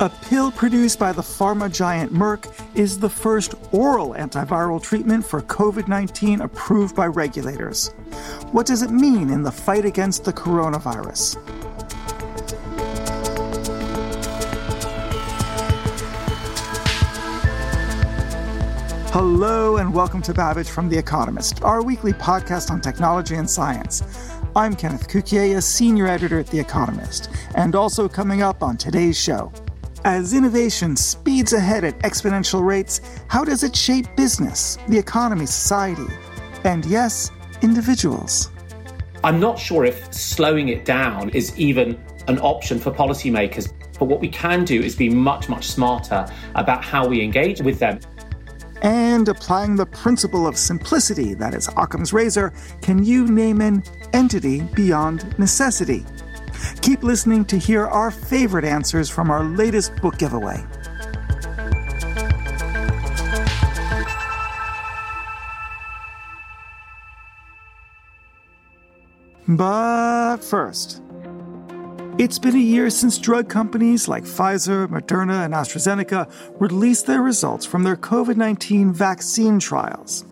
A pill produced by the pharma giant Merck is the first oral antiviral treatment for COVID 19 approved by regulators. What does it mean in the fight against the coronavirus? Hello, and welcome to Babbage from The Economist, our weekly podcast on technology and science. I'm Kenneth Cukier, a senior editor at The Economist, and also coming up on today's show. As innovation speeds ahead at exponential rates, how does it shape business, the economy, society, and yes, individuals? I'm not sure if slowing it down is even an option for policymakers. But what we can do is be much, much smarter about how we engage with them. And applying the principle of simplicity, that is Occam's razor, can you name an entity beyond necessity? Keep listening to hear our favorite answers from our latest book giveaway. But first, it's been a year since drug companies like Pfizer, Moderna, and AstraZeneca released their results from their COVID 19 vaccine trials.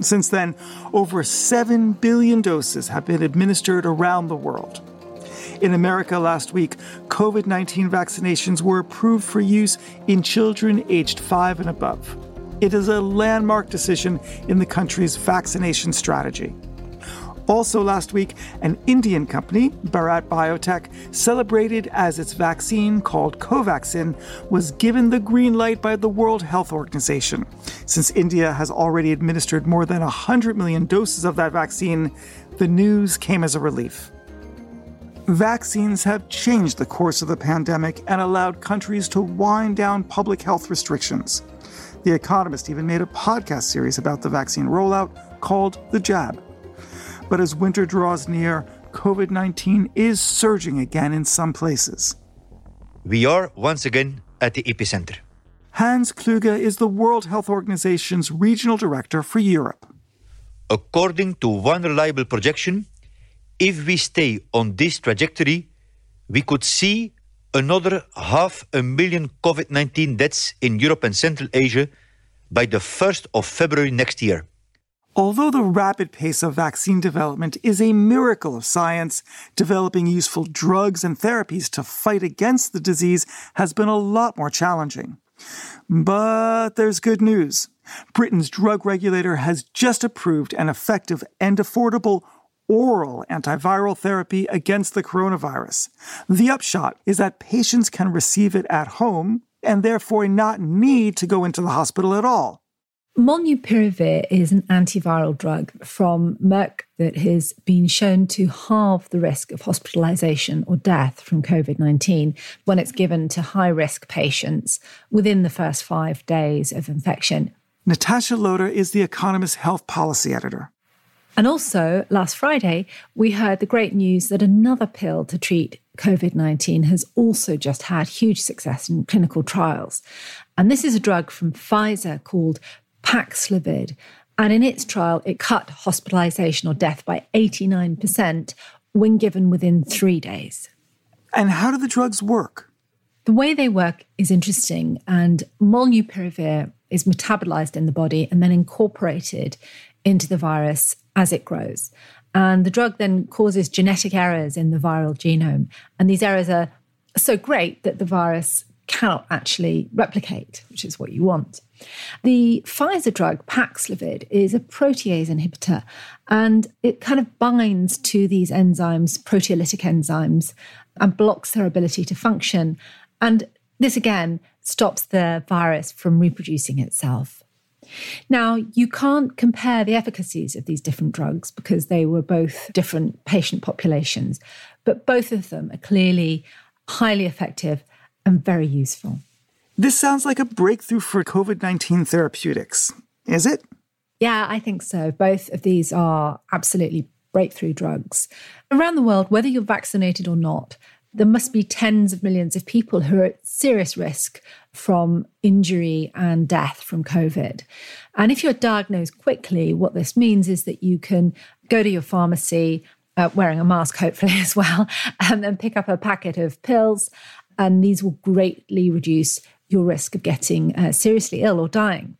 Since then, over 7 billion doses have been administered around the world. In America last week, COVID 19 vaccinations were approved for use in children aged 5 and above. It is a landmark decision in the country's vaccination strategy. Also, last week, an Indian company, Bharat Biotech, celebrated as its vaccine, called Covaxin, was given the green light by the World Health Organization. Since India has already administered more than 100 million doses of that vaccine, the news came as a relief. Vaccines have changed the course of the pandemic and allowed countries to wind down public health restrictions. The Economist even made a podcast series about the vaccine rollout called The Jab. But as winter draws near, COVID 19 is surging again in some places. We are once again at the epicenter. Hans Kluge is the World Health Organization's regional director for Europe. According to one reliable projection, if we stay on this trajectory, we could see another half a million COVID 19 deaths in Europe and Central Asia by the 1st of February next year. Although the rapid pace of vaccine development is a miracle of science, developing useful drugs and therapies to fight against the disease has been a lot more challenging. But there's good news. Britain's drug regulator has just approved an effective and affordable oral antiviral therapy against the coronavirus. The upshot is that patients can receive it at home and therefore not need to go into the hospital at all. Molnupiravir is an antiviral drug from Merck that has been shown to halve the risk of hospitalization or death from COVID 19 when it's given to high risk patients within the first five days of infection. Natasha Loder is The Economist health policy editor. And also, last Friday, we heard the great news that another pill to treat COVID 19 has also just had huge success in clinical trials. And this is a drug from Pfizer called Paxlovid. And in its trial, it cut hospitalization or death by 89% when given within three days. And how do the drugs work? The way they work is interesting, and molnupiravir is metabolized in the body and then incorporated into the virus as it grows. And the drug then causes genetic errors in the viral genome. And these errors are so great that the virus cannot actually replicate, which is what you want. The Pfizer drug Paxlovid is a protease inhibitor and it kind of binds to these enzymes, proteolytic enzymes, and blocks their ability to function. And this again stops the virus from reproducing itself. Now, you can't compare the efficacies of these different drugs because they were both different patient populations, but both of them are clearly highly effective and very useful. This sounds like a breakthrough for COVID 19 therapeutics. Is it? Yeah, I think so. Both of these are absolutely breakthrough drugs. Around the world, whether you're vaccinated or not, there must be tens of millions of people who are at serious risk from injury and death from COVID. And if you're diagnosed quickly, what this means is that you can go to your pharmacy, uh, wearing a mask, hopefully, as well, and then pick up a packet of pills. And these will greatly reduce your risk of getting uh, seriously ill or dying.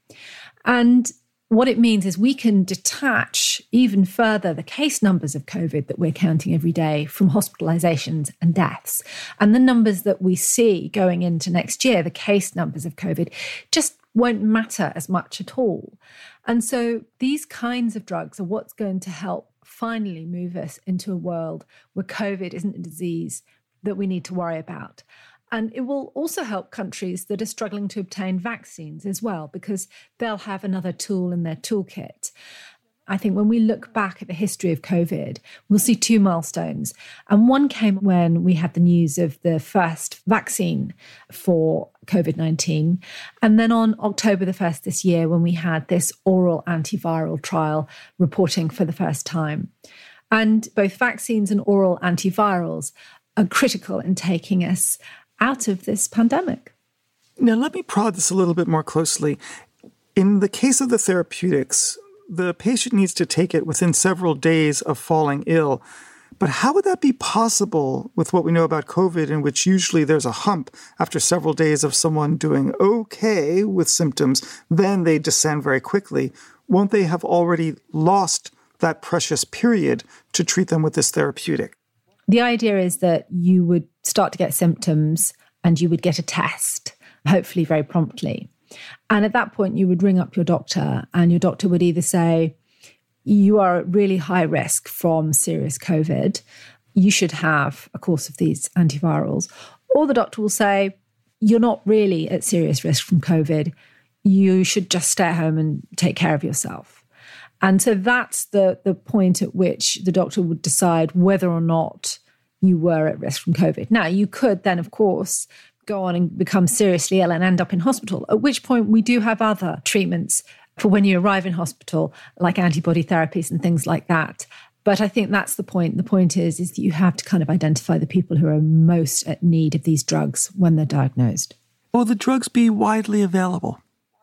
And what it means is we can detach even further the case numbers of COVID that we're counting every day from hospitalizations and deaths. And the numbers that we see going into next year, the case numbers of COVID, just won't matter as much at all. And so these kinds of drugs are what's going to help finally move us into a world where COVID isn't a disease that we need to worry about. And it will also help countries that are struggling to obtain vaccines as well, because they'll have another tool in their toolkit. I think when we look back at the history of COVID, we'll see two milestones. And one came when we had the news of the first vaccine for COVID 19. And then on October the 1st this year, when we had this oral antiviral trial reporting for the first time. And both vaccines and oral antivirals are critical in taking us out of this pandemic. Now, let me prod this a little bit more closely. In the case of the therapeutics, the patient needs to take it within several days of falling ill. But how would that be possible with what we know about COVID, in which usually there's a hump after several days of someone doing okay with symptoms, then they descend very quickly? Won't they have already lost that precious period to treat them with this therapeutic? The idea is that you would start to get symptoms and you would get a test, hopefully very promptly. And at that point, you would ring up your doctor, and your doctor would either say, You are at really high risk from serious COVID. You should have a course of these antivirals. Or the doctor will say, You're not really at serious risk from COVID. You should just stay at home and take care of yourself. And so that's the, the point at which the doctor would decide whether or not you were at risk from COVID. Now, you could then, of course, go on and become seriously ill and end up in hospital, at which point we do have other treatments for when you arrive in hospital, like antibody therapies and things like that. But I think that's the point. The point is, is that you have to kind of identify the people who are most at need of these drugs when they're diagnosed. Will the drugs be widely available?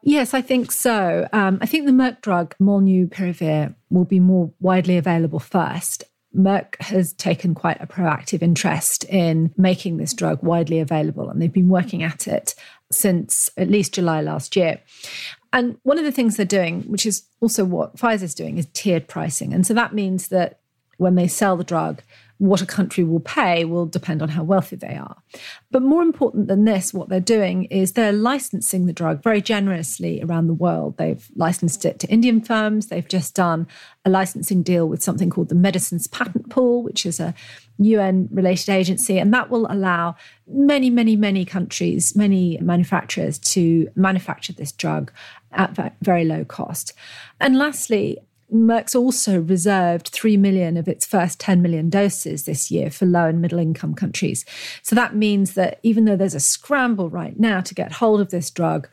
Yes, I think so. Um, I think the Merck drug, Molnupiravir, will be more widely available first. Merck has taken quite a proactive interest in making this drug widely available, and they've been working at it since at least July last year. And one of the things they're doing, which is also what Pfizer's doing, is tiered pricing. And so that means that when they sell the drug, what a country will pay will depend on how wealthy they are. But more important than this, what they're doing is they're licensing the drug very generously around the world. They've licensed it to Indian firms. They've just done a licensing deal with something called the Medicines Patent Pool, which is a UN related agency. And that will allow many, many, many countries, many manufacturers to manufacture this drug at very low cost. And lastly, Merck's also reserved 3 million of its first 10 million doses this year for low and middle income countries. So that means that even though there's a scramble right now to get hold of this drug,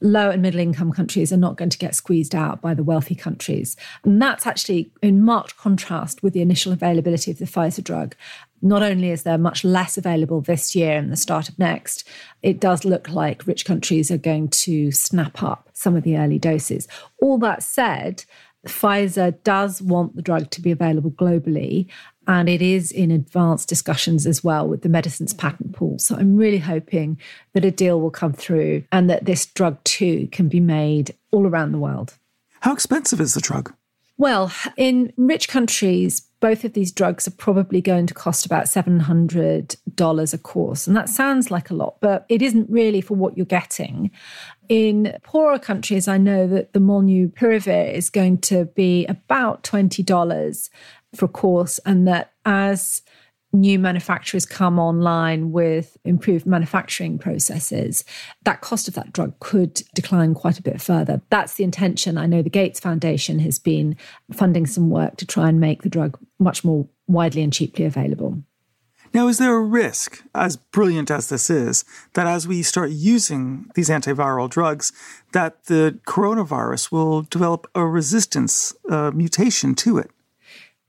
low and middle income countries are not going to get squeezed out by the wealthy countries. And that's actually in marked contrast with the initial availability of the Pfizer drug. Not only is there much less available this year and the start of next, it does look like rich countries are going to snap up some of the early doses. All that said, Pfizer does want the drug to be available globally, and it is in advanced discussions as well with the medicines patent pool. So I'm really hoping that a deal will come through and that this drug too can be made all around the world. How expensive is the drug? Well, in rich countries, both of these drugs are probably going to cost about $700 a course. And that sounds like a lot, but it isn't really for what you're getting. In poorer countries, I know that the Molnupiravir is going to be about $20 for a course, and that as new manufacturers come online with improved manufacturing processes, that cost of that drug could decline quite a bit further. That's the intention. I know the Gates Foundation has been funding some work to try and make the drug much more widely and cheaply available. Now, is there a risk, as brilliant as this is, that as we start using these antiviral drugs, that the coronavirus will develop a resistance uh, mutation to it?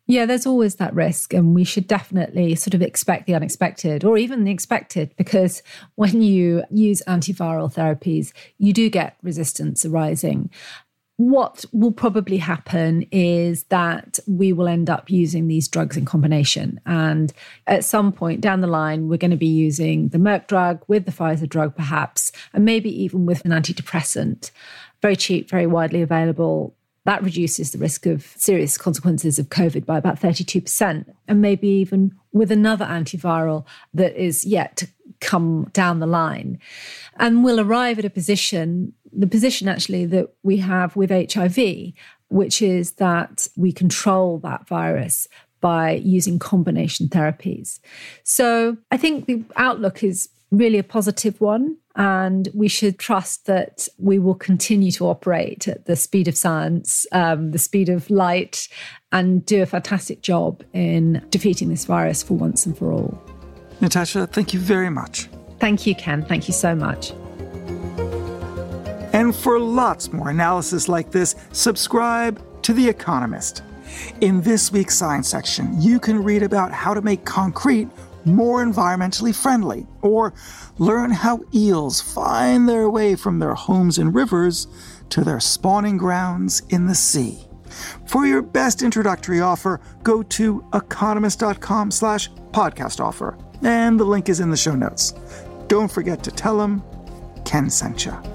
Yeah, there's always that risk, and we should definitely sort of expect the unexpected or even the expected because when you use antiviral therapies, you do get resistance arising. What will probably happen is that we will end up using these drugs in combination. And at some point down the line, we're going to be using the Merck drug with the Pfizer drug, perhaps, and maybe even with an antidepressant. Very cheap, very widely available that reduces the risk of serious consequences of COVID by about 32%, and maybe even with another antiviral that is yet to come down the line. And we'll arrive at a position, the position actually that we have with HIV, which is that we control that virus by using combination therapies. So I think the outlook is really a positive one. And we should trust that we will continue to operate at the speed of science, um, the speed of light, and do a fantastic job in defeating this virus for once and for all. Natasha, thank you very much. Thank you, Ken. Thank you so much. And for lots more analysis like this, subscribe to The Economist. In this week's science section, you can read about how to make concrete more environmentally friendly, or learn how eels find their way from their homes in rivers to their spawning grounds in the sea. For your best introductory offer, go to economist.com slash podcast offer, and the link is in the show notes. Don't forget to tell them Ken sent you.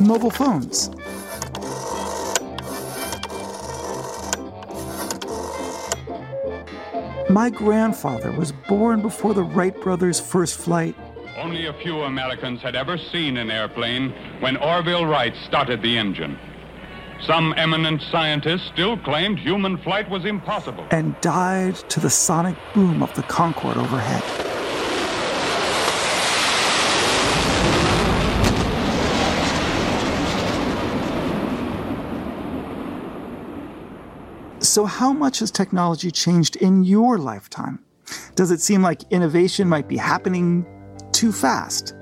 Mobile phones? My grandfather was born before the Wright brothers' first flight. Only a few Americans had ever seen an airplane when Orville Wright started the engine. Some eminent scientists still claimed human flight was impossible. And died to the sonic boom of the Concorde overhead. So, how much has technology changed in your lifetime? Does it seem like innovation might be happening too fast?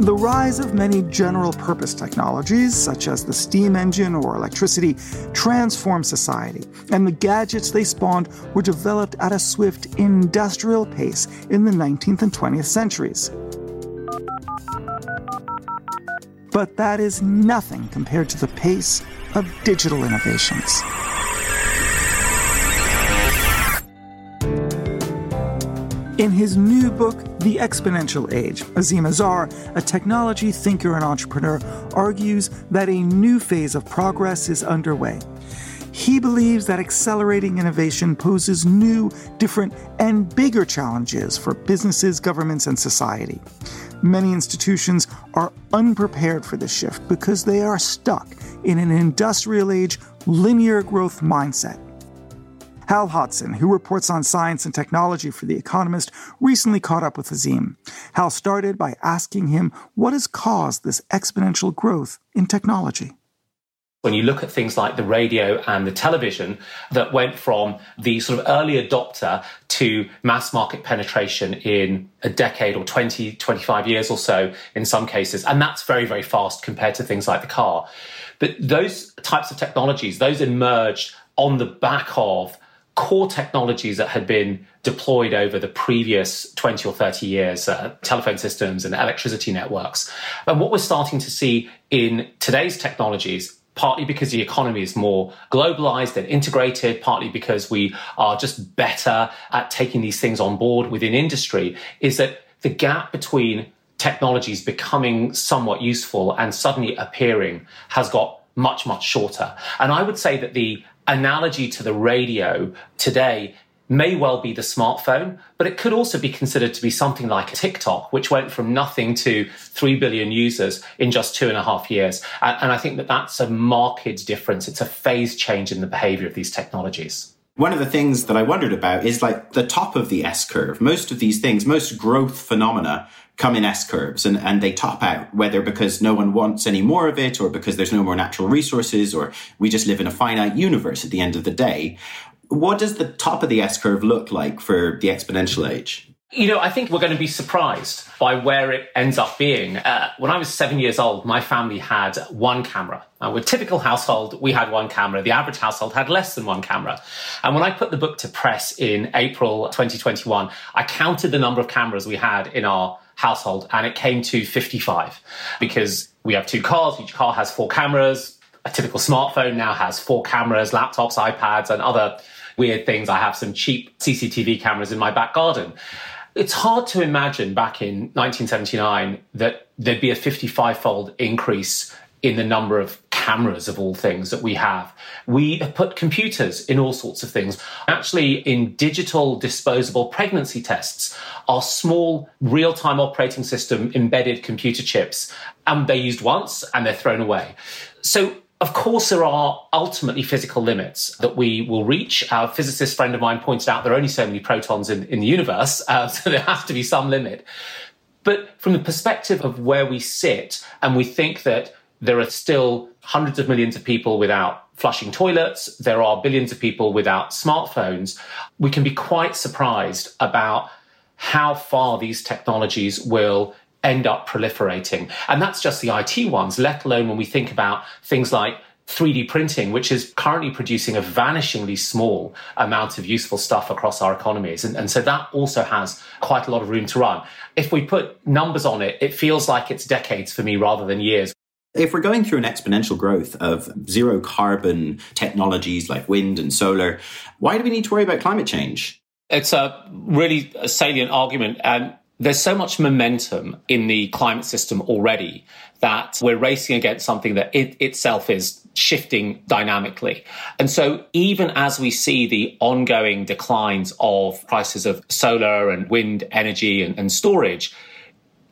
The rise of many general purpose technologies, such as the steam engine or electricity, transformed society, and the gadgets they spawned were developed at a swift industrial pace in the 19th and 20th centuries. But that is nothing compared to the pace of digital innovations. In his new book, The Exponential Age, Azeem Azhar, a technology thinker and entrepreneur, argues that a new phase of progress is underway. He believes that accelerating innovation poses new, different, and bigger challenges for businesses, governments, and society. Many institutions are unprepared for this shift because they are stuck in an industrial age, linear growth mindset. Hal Hodson, who reports on science and technology for The Economist, recently caught up with Azeem. Hal started by asking him what has caused this exponential growth in technology. When you look at things like the radio and the television that went from the sort of early adopter to mass market penetration in a decade or 20, 25 years or so in some cases. And that's very, very fast compared to things like the car. But those types of technologies, those emerged on the back of core technologies that had been deployed over the previous 20 or 30 years, uh, telephone systems and electricity networks. And what we're starting to see in today's technologies partly because the economy is more globalized and integrated, partly because we are just better at taking these things on board within industry, is that the gap between technologies becoming somewhat useful and suddenly appearing has got much, much shorter. And I would say that the analogy to the radio today may well be the smartphone, but it could also be considered to be something like TikTok, which went from nothing to 3 billion users in just two and a half years. And, I think that that's a marked difference. It's a phase change in the behavior of these technologies. One of the things that I wondered about is like the top of the S curve. Most of these things, most growth phenomena come in S curves and, and they top out, whether because no one wants any more of it or because there's no more natural resources or we just live in a finite universe at the end of the day. What does the top of the S curve look like for the exponential age? You know, I think we're going to be surprised by where it ends up being. Uh, when I was seven years old, my family had one camera. Uh, with typical household, we had one camera. The average household had less than one camera. And when I put the book to press in April 2021, I counted the number of cameras we had in our household and it came to 55 because we have two cars. Each car has four cameras. A typical smartphone now has four cameras, laptops, iPads, and other weird things. I have some cheap CCTV cameras in my back garden. It's hard to imagine back in 1979 that there'd be a 55 fold increase in the number of cameras of all things that we have. We have put computers in all sorts of things. Actually, in digital disposable pregnancy tests, are small real time operating system embedded computer chips, and they're used once and they're thrown away. So of course, there are ultimately physical limits that we will reach. Our physicist friend of mine pointed out there are only so many protons in, in the universe, uh, so there has to be some limit. But from the perspective of where we sit, and we think that there are still hundreds of millions of people without flushing toilets, there are billions of people without smartphones, we can be quite surprised about how far these technologies will end up proliferating. And that's just the IT ones, let alone when we think about things like 3D printing, which is currently producing a vanishingly small amount of useful stuff across our economies. And, and, so that also has quite a lot of room to run. If we put numbers on it, it feels like it's decades for me rather than years. If we're going through an exponential growth of zero carbon technologies like wind and solar, why do we need to worry about climate change? It's a really salient argument. And there's so much momentum in the climate system already that we're racing against something that it itself is shifting dynamically. And so even as we see the ongoing declines of prices of solar and wind energy and, and storage,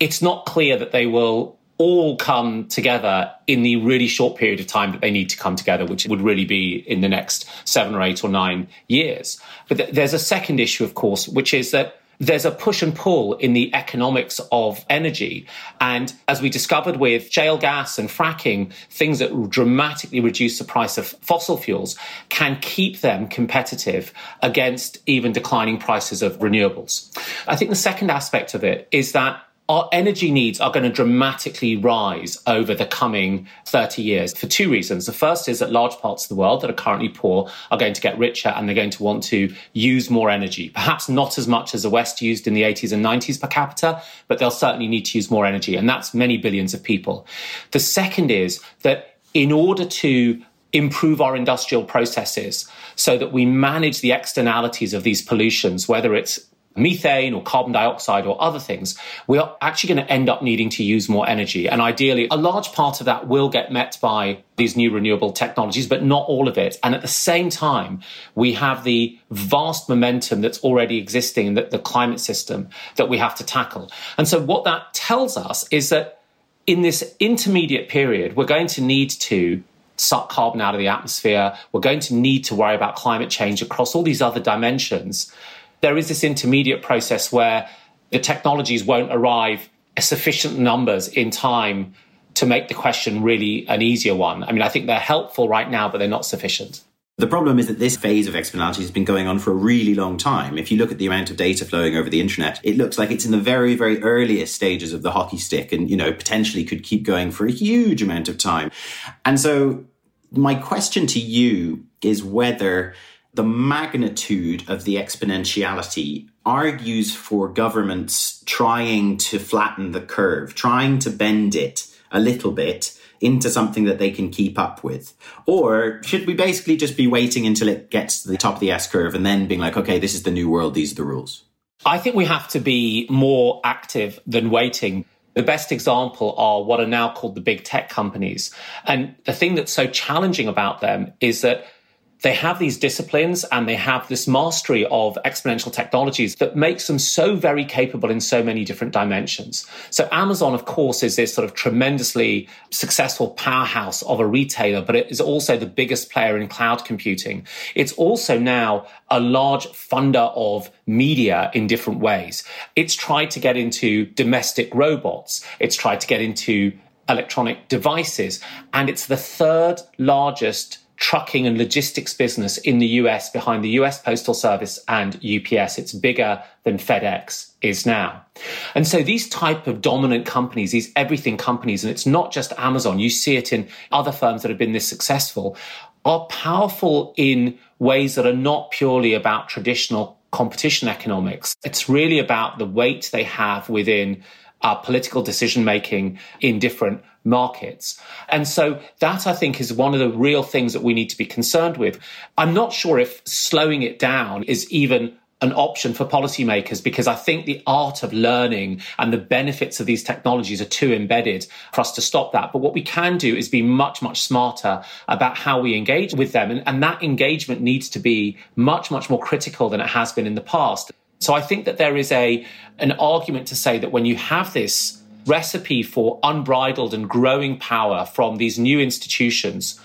it's not clear that they will all come together in the really short period of time that they need to come together, which would really be in the next seven or eight or nine years. But th- there's a second issue, of course, which is that there's a push and pull in the economics of energy. And as we discovered with shale gas and fracking, things that dramatically reduce the price of fossil fuels can keep them competitive against even declining prices of renewables. I think the second aspect of it is that our energy needs are going to dramatically rise over the coming 30 years for two reasons. The first is that large parts of the world that are currently poor are going to get richer and they're going to want to use more energy. Perhaps not as much as the West used in the 80s and 90s per capita, but they'll certainly need to use more energy. And that's many billions of people. The second is that in order to improve our industrial processes so that we manage the externalities of these pollutions, whether it's methane or carbon dioxide or other things, we are actually going to end up needing to use more energy. And ideally, a large part of that will get met by these new renewable technologies, but not all of it. And at the same time, we have the vast momentum that's already existing in the, the climate system that we have to tackle. And so what that tells us is that in this intermediate period, we're going to need to suck carbon out of the atmosphere. We're going to need to worry about climate change across all these other dimensions there is this intermediate process where the technologies won't arrive sufficient numbers in time to make the question really an easier one. I mean, I think they're helpful right now, but they're not sufficient. The problem is that this phase of exponentiality has been going on for a really long time. If you look at the amount of data flowing over the internet, it looks like it's in the very, very earliest stages of the hockey stick and, you know, potentially could keep going for a huge amount of time. And so my question to you is whether the magnitude of the exponentiality argues for governments trying to flatten the curve, trying to bend it a little bit into something that they can keep up with? Or should we basically just be waiting until it gets to the top of the S curve and then being like, okay, this is the new world, these are the rules? I think we have to be more active than waiting. The best example are what are now called the big tech companies. And the thing that's so challenging about them is that they have these disciplines and they have this mastery of exponential technologies that makes them so very capable in so many different dimensions. So Amazon, of course, is this sort of tremendously successful powerhouse of a retailer, but it is also the biggest player in cloud computing. It's also now a large funder of media in different ways. It's tried to get into domestic robots. It's tried to get into electronic devices. And it's the third largest trucking and logistics business in the US behind the US Postal Service and UPS. It's bigger than FedEx is now. And so these type of dominant companies, these everything companies, and it's not just Amazon, you see it in other firms that have been this successful, are powerful in ways that are not purely about traditional competition economics. It's really about the weight they have within uh, political decision making in different markets. And so that I think is one of the real things that we need to be concerned with. I'm not sure if slowing it down is even an option for policymakers because I think the art of learning and the benefits of these technologies are too embedded for us to stop that. But what we can do is be much, much smarter about how we engage with them. And, and that engagement needs to be much, much more critical than it has been in the past. So I think that there is a, an argument to say that when you have this recipe for unbridled and growing power from these new institutions,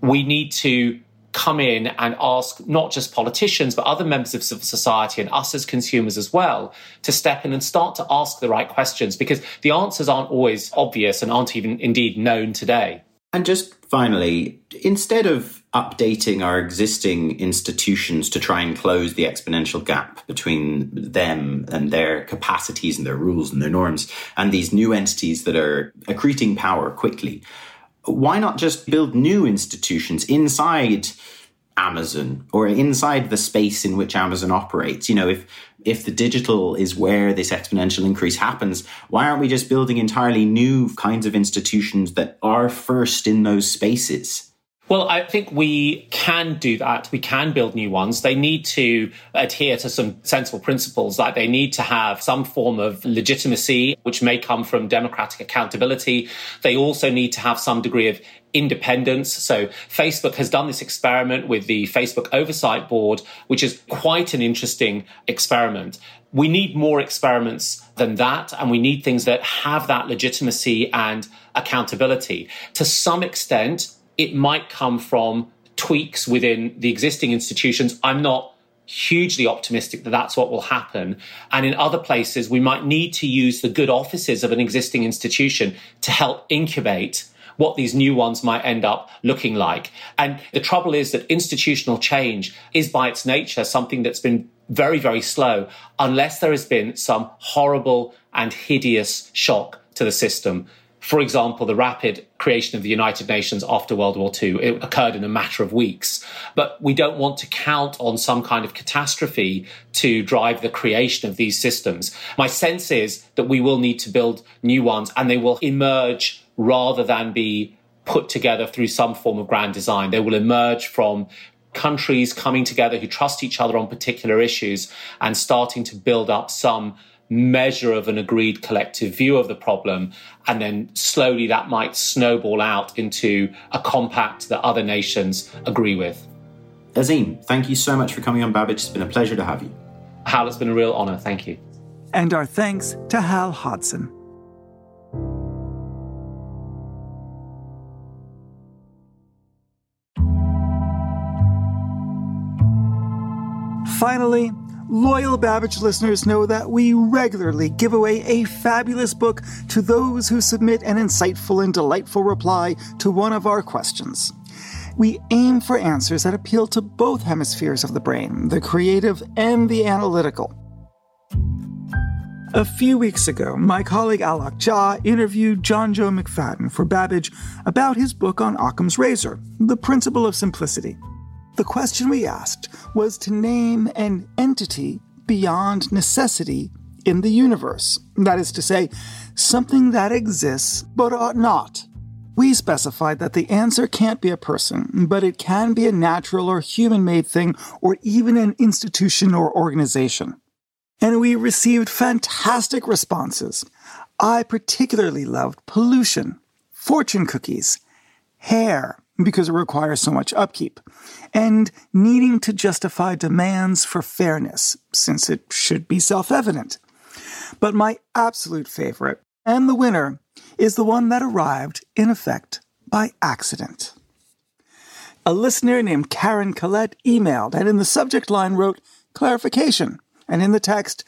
we need to come in and ask not just politicians, but other members of civil society and us as consumers as well to step in and start to ask the right questions because the answers aren't always obvious and aren't even indeed known today. And just finally, instead of updating our existing institutions to try and close the exponential gap between them and their capacities and their rules and their norms and these new entities that are accreting power quickly, why not just build new institutions inside Amazon or inside the space in which Amazon operates? You know, if if the digital is where this exponential increase happens, why aren't we just building entirely new kinds of institutions that are first in those spaces? Well, I think we can do that. We can build new ones. They need to adhere to some sensible principles, like they need to have some form of legitimacy, which may come from democratic accountability. They also need to have some degree of independence. So Facebook has done this experiment with the Facebook Oversight Board, which is quite an interesting experiment. We need more experiments than that, and we need things that have that legitimacy and accountability. To some extent, it might come from tweaks within the existing institutions. I'm not hugely optimistic that that's what will happen. And in other places, we might need to use the good offices of an existing institution to help incubate what these new ones might end up looking like. And the trouble is that institutional change is by its nature something that's been very, very slow unless there has been some horrible and hideous shock to the system. For example, the rapid creation of the United Nations after World War II, it occurred in a matter of weeks. But we don't want to count on some kind of catastrophe to drive the creation of these systems. My sense is that we will need to build new ones and they will emerge rather than be put together through some form of grand design. They will emerge from countries coming together who trust each other on particular issues and starting to build up some measure of an agreed collective view of the problem. And then slowly that might snowball out into a compact that other nations agree with. Azeem, thank you so much for coming on Babbage. It's been a pleasure to have you. Hal, it's been a real honor. Thank you. And our thanks to Hal Hodson. Finally, Loyal Babbage listeners know that we regularly give away a fabulous book to those who submit an insightful and delightful reply to one of our questions. We aim for answers that appeal to both hemispheres of the brain, the creative and the analytical. A few weeks ago, my colleague Alok Jha interviewed Johnjoe McFadden for Babbage about his book on Occam's razor, The Principle of Simplicity. The question we asked was to name an entity beyond necessity in the universe. That is to say, something that exists but ought not. We specified that the answer can't be a person, but it can be a natural or human made thing, or even an institution or organization and we received fantastic responses. I particularly loved pollution, fortune cookies, hair, because it requires so much upkeep, and needing to justify demands for fairness, since it should be self evident. But my absolute favorite, and the winner, is the one that arrived, in effect, by accident. A listener named Karen Collette emailed and in the subject line wrote, Clarification and in the text,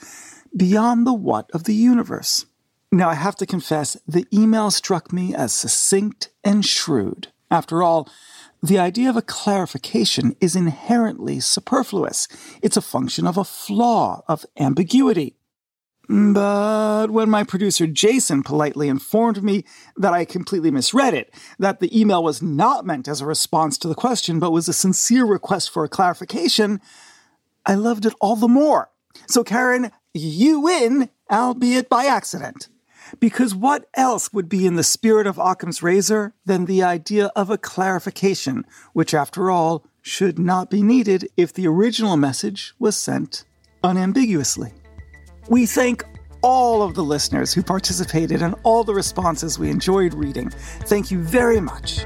beyond the what of the universe. Now, I have to confess, the email struck me as succinct and shrewd. After all, the idea of a clarification is inherently superfluous. It's a function of a flaw, of ambiguity. But when my producer Jason politely informed me that I completely misread it, that the email was not meant as a response to the question, but was a sincere request for a clarification, I loved it all the more. So, Karen, you win, albeit by accident. Because what else would be in the spirit of Occam's razor than the idea of a clarification, which, after all, should not be needed if the original message was sent unambiguously? We thank all of the listeners who participated and all the responses we enjoyed reading. Thank you very much.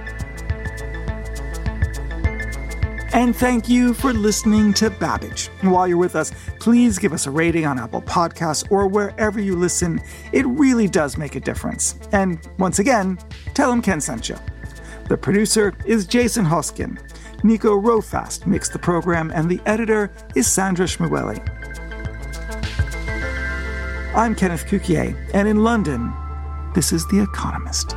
And thank you for listening to Babbage. While you're with us, please give us a rating on Apple Podcasts or wherever you listen. It really does make a difference. And once again, tell them Ken sent you. The producer is Jason Hosken. Nico Rofast makes the program, and the editor is Sandra Schmueli. I'm Kenneth Cukier, and in London, this is The Economist.